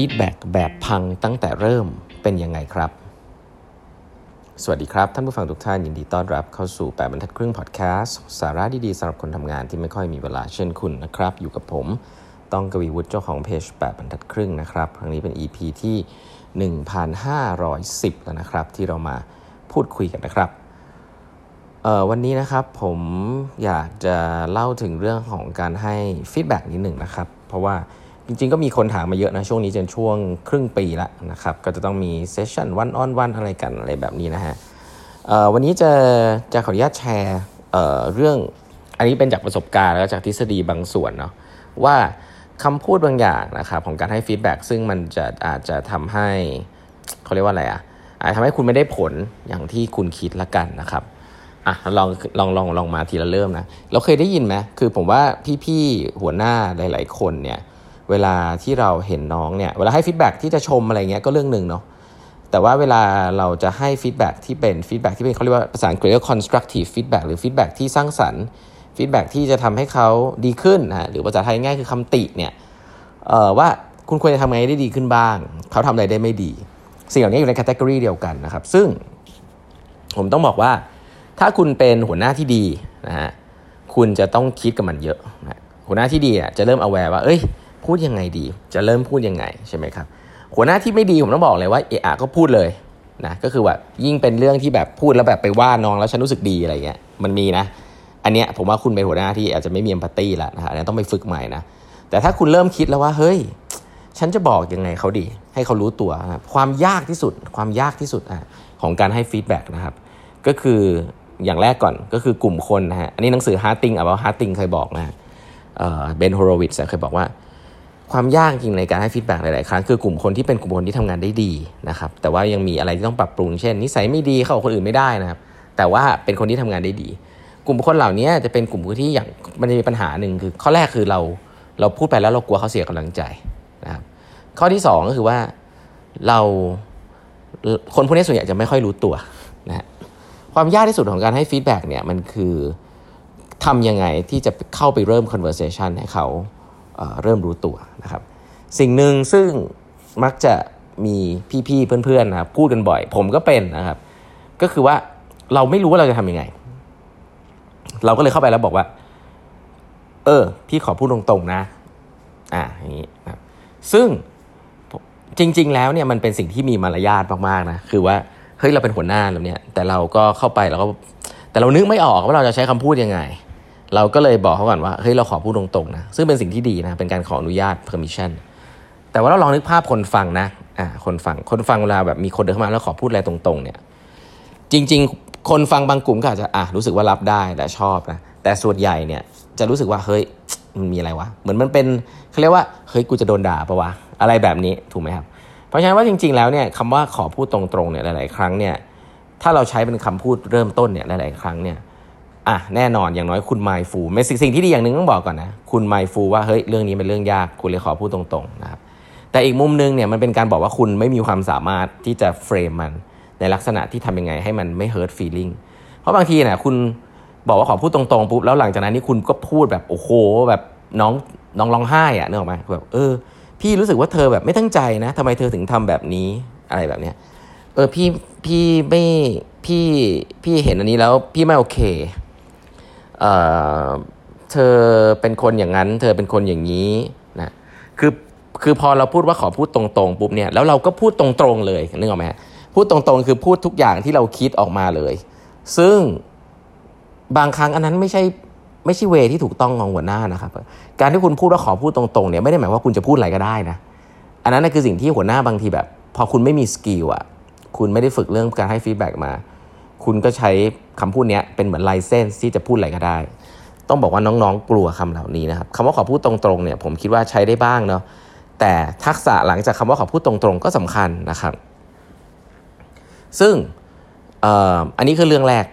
feedback แบบพังตั้งแต่เริ่มเป็นยังไงครับ สวัสดีครับ ท่านผู้ฟังทุกท่านยินดีต้อนรับเข้าสู่ 8บรรทัดครึ่งพอดแคสต์สาระดีๆสำหรับคนทำงานที่ไม่ค่อยมีเวลาเช่นคุณนะครับ อยู่กับผมต้องกวีวุฒิเจ้าของเพจ8บรรทัดครึ่งนะครับครั้งนี้เป็น EP ที่ 1510 แล้วนะครับ ที่เรามาพูดคุยกันนะครับวันนี้นะครับผมอยากจะเล่าถึงเรื่องของการให้feedback นิดหนึ่งนะครับ เพราะว่า จริงๆ ก็มีคนถามมาเยอะนะ ช่วงนี้จนช่วงครึ่งปีแล้วนะครับ ก็จะต้องมี session one on one อะไรกันอะไรแบบนี้นะฮะวันนี้จะจะขออนุญาตแชร์เรื่องอันนี้เป็นจากประสบการณ์แล้วจากทฤษฎีบางส่วนเนาะว่าคำพูดบางอย่างนะครับของการให้ feedback ซึ่งมันจะอาจจะทำให้เขาเรียกว่าอะไรอะ่ะอาจทำให้คุณไม่ได้ผลอย่างที่คุณคิดละกันนะครับอะลองลองลองลองมาทีละเริ่มนะ เราเคยได้ยินไหมคือผมว่าพี่ๆหัวหน้าหลาย ๆ คนเนี่ย เวลาที่เราเห็นน้องเนี่ยเวลาให้ feedback ที่จะชมอะไรเงี้ยก็เรื่องหนึ่งเนาะแต่ว่าเวลาเราจะให้ feedback ที่เป็น feedback ที่เป็นเขาเรียกว่าภาษาอังกฤษเรียก constructive feedback หรือ feedback ที่สร้างสรรค์ feedback ที่จะทำให้เขาดีขึ้นนะหรือภาษาไทยง่ายคือคำติเนี่ยว่าคุณควรจะทำไงได้ดีขึ้นบ้าง เขาทำอะไรได้ไม่ดี สิ่งเหล่านี้อยู่ใน category เดียวกันนะครับ ซึ่งผมต้องบอกว่า ถ้าคุณเป็นหัวหน้าที่ดีนะฮะคุณจะต้องคิดกับมันเยอะนะหัวหน้าที่ดีอะจะเริ่ม aware ว่า เอ้ย พูดยังไงดี จะเริ่มพูดยังไงใช่ไหมครับ หัวหน้าที่ไม่ดีผมต้องบอกเลยว่าเอะก็พูดเลยนะก็คือว่ายิ่งเป็นเรื่องที่แบบพูดแล้วแบบไปว่าน้องแล้วฉันรู้สึกดีอะไรเงี้ยมันมีนะ อันเนี้ยผมว่าคุณเป็นหัวหน้าที่อาจจะไม่มี empathy แล้วนะฮะต้องไปฝึกใหม่นะแต่ถ้าคุณเริ่มคิดแล้วว่าเฮ้ย ฉันจะบอกยังไงเขาดี ให้เขารู้ตัวนะความยากที่สุด ความยากที่สุดอะของการให้ feedback นะครับ ก็คืออย่างแรกก่อนก็คือกลุ่มคนนะฮะอันนี้หนังสือ Harding อะว่า Harding เคยบอกนะ Ben Horowitz เคยบอกว่า ความยากจริงในการให้ feedback หลาย ๆ ครั้งคือกลุ่มคนที่เป็นกลุ่มคนที่ทำงานได้ดีนะครับแต่ว่ายังมีอะไรที่ต้องปรับปรุงเช่น นิสัยไม่ดีเข้าคนอื่นไม่ได้นะครับแต่ว่าเป็นคนที่ทำงานได้ดี กลุ่มคนเหล่านี้จะเป็นกลุ่มที่อย่างมันจะมีปัญหาหนึ่งคือข้อแรกคือเราเราพูดไปแล้วเรากลัวเขาเสียกำลังใจนะครับข้อที่ 2 ก็คือว่าเราคนพวกนี้ส่วนใหญ่จะไม่ค่อยรู้ตัวนะความยากที่สุดของการให้ฟีดแบ็กเนี่ยมันคือทำยังไงที่จะเข้าไปเริ่ม conversation ให้เขา เริ่มรู้ตัวนะครับ สิ่งหนึ่งซึ่งมักจะมีพี่ๆเพื่อนๆนะครับพูดกันบ่อย ผมก็เป็นนะครับ ก็คือว่าเราไม่รู้ว่าเราจะทำยังไง เราก็เลยเข้าไปแล้วบอกว่า เออ พี่ขอพูดตรงๆนะ อ่าอย่างนี้นะซึ่งจริง ๆ แล้วเนี่ยมันเป็นสิ่งที่มีมารยาทมากๆนะคือว่าเฮ้ยเราเป็นหัวหน้าเราเนี่ย แต่เราก็เข้าไปแล้วก็ แต่เรานึกไม่ออกว่าเราจะใช้คำพูดยังไง เราก็เลยบอกเขาก่อนว่าเฮ้ยเราขอพูดตรงๆนะซึ่งเป็นสิ่งที่ดีนะเป็นการขออนุญาต permission แต่ว่าเราลองนึกภาพคนฟังนะอ่าคนฟังคนฟังเวลาแบบมีคนเดินเข้ามาแล้วขอพูดอะไรตรงๆเนี่ยจริง ๆ คนฟังบางกลุ่มก็อาจจะอะรู้สึกว่ารับได้และชอบนะแต่ส่วนใหญ่เนี่ยจะรู้สึกว่าเฮ้ยมันมีอะไรวะเหมือนมันเป็นเขาเรียกว่าเฮ้ยกูจะโดนด่าปะวะอะไรแบบนี้ถูกไหมครับเพราะฉะนั้นว่าจริง ๆ แล้วเนี่ยคำว่าขอพูดตรงๆเนี่ยหลาย ๆ ครั้งเนี่ยถ้าเราใช้เป็นคำพูดเริ่มต้นเนี่ยหลาย ๆ ครั้งเนี่ย อะแน่นอนอย่างน้อยคุณไมฟูไม่สิ่งที่ดีอย่างหนึ่งต้องบอกก่อนนะ คุณไมฟูว่าเฮ้ยเรื่องนี้เป็นเรื่องยากคุณเลยขอพูดตรงๆนะครับแต่อีกมุมนึงเนี่ยมันเป็นการบอกว่าคุณไม่มีความสามารถที่จะเฟรมมัน ในลักษณะที่ทำยังไงให้มันไม่เฮิร์ตฟีลิ่งเพราะบางทีเนี่ยคุณบอกว่าขอพูดตรงๆปุ๊บแล้วหลังจากนั้นนี่คุณก็พูดแบบโอ้โหแบบน้องน้องร้องไห้อะนึกออกไหมแบบเออ พี่รู้สึกว่าเธอแบบไม่ตั้งใจนะทำไมเธอถึงทำแบบนี้อะไรแบบเนี้ยเออพี่พี่ไม่พี่พี่เห็นอันนี้แล้วพี่ไม่โอเค เเธอเป็นคนอย่างนั้น เธอเป็นคนอย่างนี้นะคือคือพอเราพูดว่าขอพูดตรงๆปุ๊บเนี่ยแล้วเราก็พูดตรงๆเลยนึกออกไหมพูดตรงๆ คือพูดทุกอย่างที่เราคิดออกมาเลย ซึ่งบางครั้งอันนั้นไม่ใช่ไม่ใช่เวที่ถูกต้องของหัวหน้านะครับ การที่คุณพูดว่าขอพูดตรงๆเนี่ยไม่ได้หมายว่าคุณจะพูดอะไรก็ได้นะ อันนั้นคือสิ่งที่หัวหน้าบางทีแบบ พอคุณไม่มี skill อะ คุณไม่ได้ฝึกเรื่องการให้ feedback มา คุณก็ใช้ คำพูดนี้เป็นเหมือนไลเซนส์ที่จะพูดอะไรก็ได้ ต้องบอกว่าน้องๆกลัวคำเหล่านี้นะครับคำว่าขอพูดตรงๆเนี่ยผมคิดว่าใช้ได้บ้างเนาะแต่ทักษะหลังจากคำว่าขอพูดตรงๆก็สำคัญนะครับ ซึ่งอันนี้คือเรื่องแรก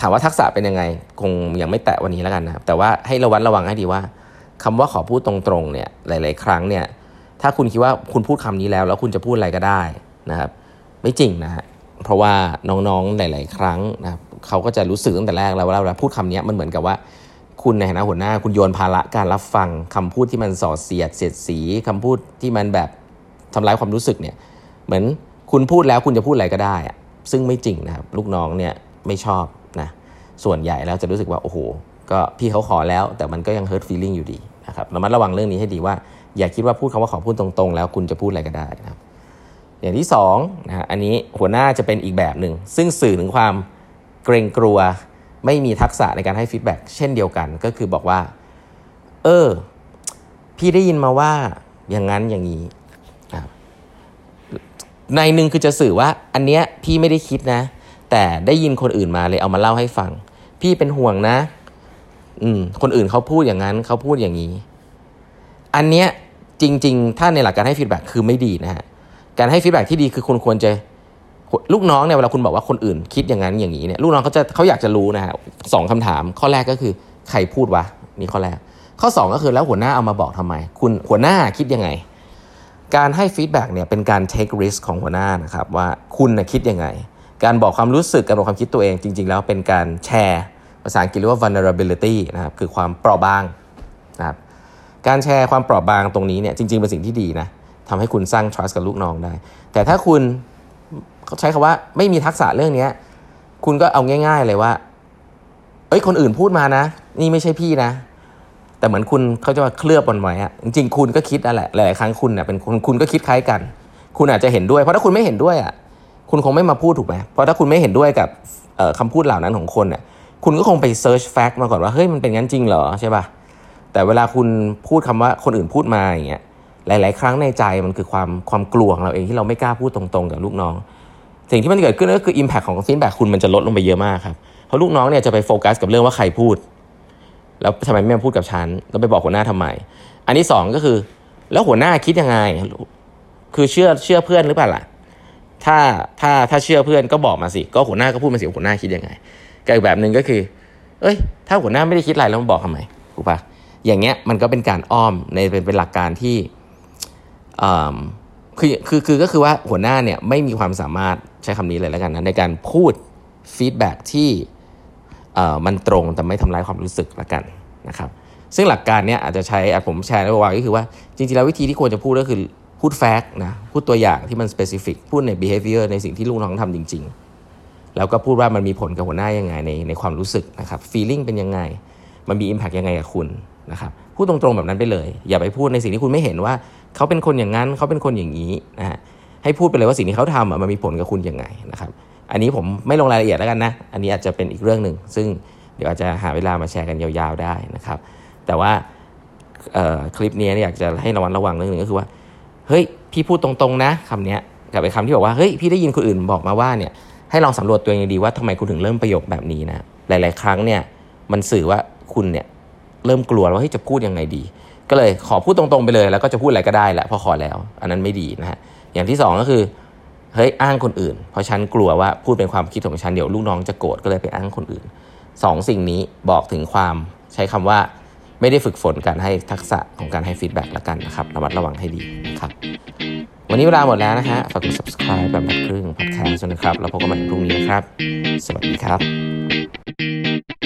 ถามว่าทักษะเป็นยังไง คงยังไม่แตะวันนี้แล้วกันนะครับแต่ว่าให้ระวัดระวังให้ดีว่าคำว่าขอพูดตรงๆเนี่ยหลาย ๆ ครั้งเนี่ยถ้าคุณคิดว่าคุณพูดคำนี้แล้ว แล้วคุณจะพูดอะไรก็ได้นะครับ ไม่จริงนะฮะเพราะว่าน้องๆหลาย ๆ ครั้งนะครับ เขาก็จะรู้สึกตั้งแต่แรกแล้วว่าเราพูดคำนี้มันเหมือนกับว่า คุณในฐานะหัวหน้า คุณโยนภาระการรับฟังคำพูดที่มันส่อเสียดเสียดสีคำพูดที่มันแบบทำร้ายความรู้สึกเนี่ยเหมือนคุณพูดแล้วคุณจะพูดอะไรก็ได้อะซึ่งไม่จริงนะครับลูกน้องเนี่ยไม่ชอบนะส่วนใหญ่แล้วจะรู้สึกว่าโอ้โหก็พี่เขาขอแล้ว แต่มันก็ยัง hurt feeling อยู่ดีนะครับระมัดระวังเรื่องนี้ให้ดีว่า อย่าคิดว่าพูดคำว่าขอพูดตรงๆ แล้วคุณจะพูดอะไรก็ได้นะครับอย่างที่สองนะฮะอันนี้หัวหน้าจะเป็นอีกแบบหนึ่งซึ่งสื่อถึงความ เกรงกลัว ไม่มีทักษะในการให้ฟีดแบ็กเช่นเดียวกัน ก็คือบอกว่า เออ พี่ได้ยินมาว่าอย่างนั้นอย่างนี้ในหนึ่งคือจะสื่อว่า อันเนี้ยพี่ไม่ได้คิดนะ แต่ได้ยินคนอื่นมาเลยเอามาเล่าให้ฟัง พี่เป็นห่วงนะ อืม คนอื่นเขาพูดอย่างนั้นเขาพูดอย่างนี้ อันเนี้ยจริง ๆ ถ้าในหลักการให้ feedback คือไม่ดีนะฮะการให้ feedback ที่ดีคือคุณควรจะ ลูกน้องเนี่ยเวลาคุณบอกว่าคนอื่นคิดอย่างนั้นอย่างนี้เนี่ยลูกน้องเขาจะเขาอยากจะรู้นะฮะสองคำถาม ข้อแรกก็คือใครพูดวะนี่ข้อแรก ข้อ 2 ก็คือแล้วหัวหน้าเอามาบอกทำไม คุณหัวหน้าคิดยังไง การให้ feedback เนี่ยเป็นการ take risk ของหัวหน้านะครับว่าคุณนะคิดยังไง การบอกความรู้สึกการบอกความคิดตัวเองจริง ๆ แล้วเป็นการแชร์ภาษาอังกฤษเรียกว่า vulnerability นะครับคือความเปราะบางนะครับการแชร์ความเปราะบางตรงนี้เนี่ยจริง ๆ เป็นสิ่งที่ดีนะทำให้คุณสร้าง trust กับลูกน้องได้ แต่ถ้าคุณ เขาใช้คำว่าไม่มีทักษะเรื่องนี้คุณก็เอาง่าย ๆเลยว่า เอ้ยคนอื่นพูดมานะ นี่ไม่ใช่พี่นะ แต่เหมือนคุณเขาจะมาเคลือบบนไว้อะจริงๆคุณก็คิดนั่นแหละหลายๆครั้งคุณเนี่ยเป็นคุณคุณก็คิดคล้ายกัน คุณอาจจะเห็นด้วย เพราะถ้าคุณไม่เห็นด้วยอะคุณคงไม่มาพูดถูกไหมเพราะถ้าคุณไม่เห็นด้วยกับคำพูดเหล่านั้นของคนเนี่ยคุณก็คงไป search fact มาก่อนว่าเฮ้ยมันเป็นงั้นจริงเหรอใช่ป่ะแต่เวลาคุณพูดคำว่าคนอื่นพูดมาอย่างเงี้ย หลาย ๆ ครั้งในใจมันคือความความกลัวของเราเองที่เราไม่กล้าพูดตรงๆกับลูกน้อง สิ่งที่มันเกิดขึ้นก็คือ Impact ของฟีดแบ็กคุณมันจะลดลงไปเยอะมากครับเพราะลูกน้องเนี่ยจะไปโฟกัสกับเรื่องว่าใครพูด แล้วทำไมไม่มาพูดกับฉันแล้วไปบอกหัวหน้าทำไม อันที่สองก็คือ แล้วหัวหน้าคิดยังไง คือเชื่อเชื่อเพื่อนหรือเปล่าล่ะถ้าถ้าถ้าเชื่อเพื่อนก็บอกมาสิก็หัวหน้าก็พูดมาสิหัวหน้าคิดยังไงกับอีกแบบหนึ่งก็คือ เอ้ย ถ้าหัวหน้าไม่ได้คิดอะไรแล้วมาบอกทำไมถูกปะอย่างเงี้ยมันก็เป็นการอ้อมในเป็นเป็นหลักการที่ คือคือคือก็คือว่าหัวหน้าเนี่ยไม่มีความสามารถใช้คำนี้เลยแล้วกันนะในการพูดฟีดแบ็ที่มันตรงแต่ไม่ทำร้ายความรู้สึกละกันนะครับซึ่งหลักการเนี้ยอาจจะใช้ผมแชร์ในวางก็คือว่าจริงๆแล้ววิธีที่ควรจะพูดก็คือพูดแฟกต์นะพูดตัวอย่างที่มันสเปซิฟิกพูดใน behavior ในสิ่งที่ลูกน้องทำจริง ๆ แล้วก็พูดว่ามันมีผลกับหัวหน้ายังไงในในความรู้สึกนะครับ feeling เป็นยังไง มันมี impact ยังไงกับคุณนะครับพูดตรงๆแบบนั้นไปเลย อย่าไปพูดในสิ่งที่คุณไม่เห็นว่า เขาเป็นคนอย่างนั้นเขาเป็นคนอย่างนี้นะฮะให้พูดไปเลยว่าสิ่งที่เขาทำมันมีผลกับคุณยังไงนะครับ อันนี้ผมไม่ลงรายละเอียดแล้วกันนะ อันนี้อาจจะเป็นอีกเรื่องหนึ่งซึ่งเดี๋ยวอาจจะหาเวลามาแชร์กันยาวๆได้นะครับ แต่ว่าคลิปนี้อยากจะให้ระวังระวังเรื่องหนึ่งก็คือว่าเฮ้ยพี่พูดตรงๆนะคำนี้กับไอ้คำที่บอกว่าเฮ้ยพี่ได้ยินคนอื่นบอกมาว่าเนี่ยให้ลองสำรวจตัวเองดีว่าทำไมคุณถึงเริ่มประโยคแบบนี้นะหลาย ๆ ครั้งเนี่ยมันสื่อว่าคุณเนี่ยเริ่มกลัวว่าเฮ้ยจะพูดยังไงดี ก็เลยขอพูดตรงๆไปเลย แล้วก็จะพูดอะไรก็ได้แหละพอขอแล้ว อันนั้นไม่ดีนะฮะอย่างที่ 2 ก็คือเฮ้ยอ้างคนอื่น เพราะฉันกลัวว่าพูดเป็นความคิดของฉันเดี๋ยวลูกน้องจะโกรธก็เลยไปอ้างคนอื่น 2สสิ่งนี้บอกถึงความใช้คำว่าไม่ได้ฝึกฝนการให้ทักษะของการให้ฟีดแบ็กละกันนะครับระมัดระวังให้ดีนะครับ วันนี้เวลาหมดแล้วนะฮะฝากกด subscribe แบบนัดครึ่ง podcast นะครับ แล้วพบกันใหม่พรุ่งนี้นะครับ สวัสดีครับ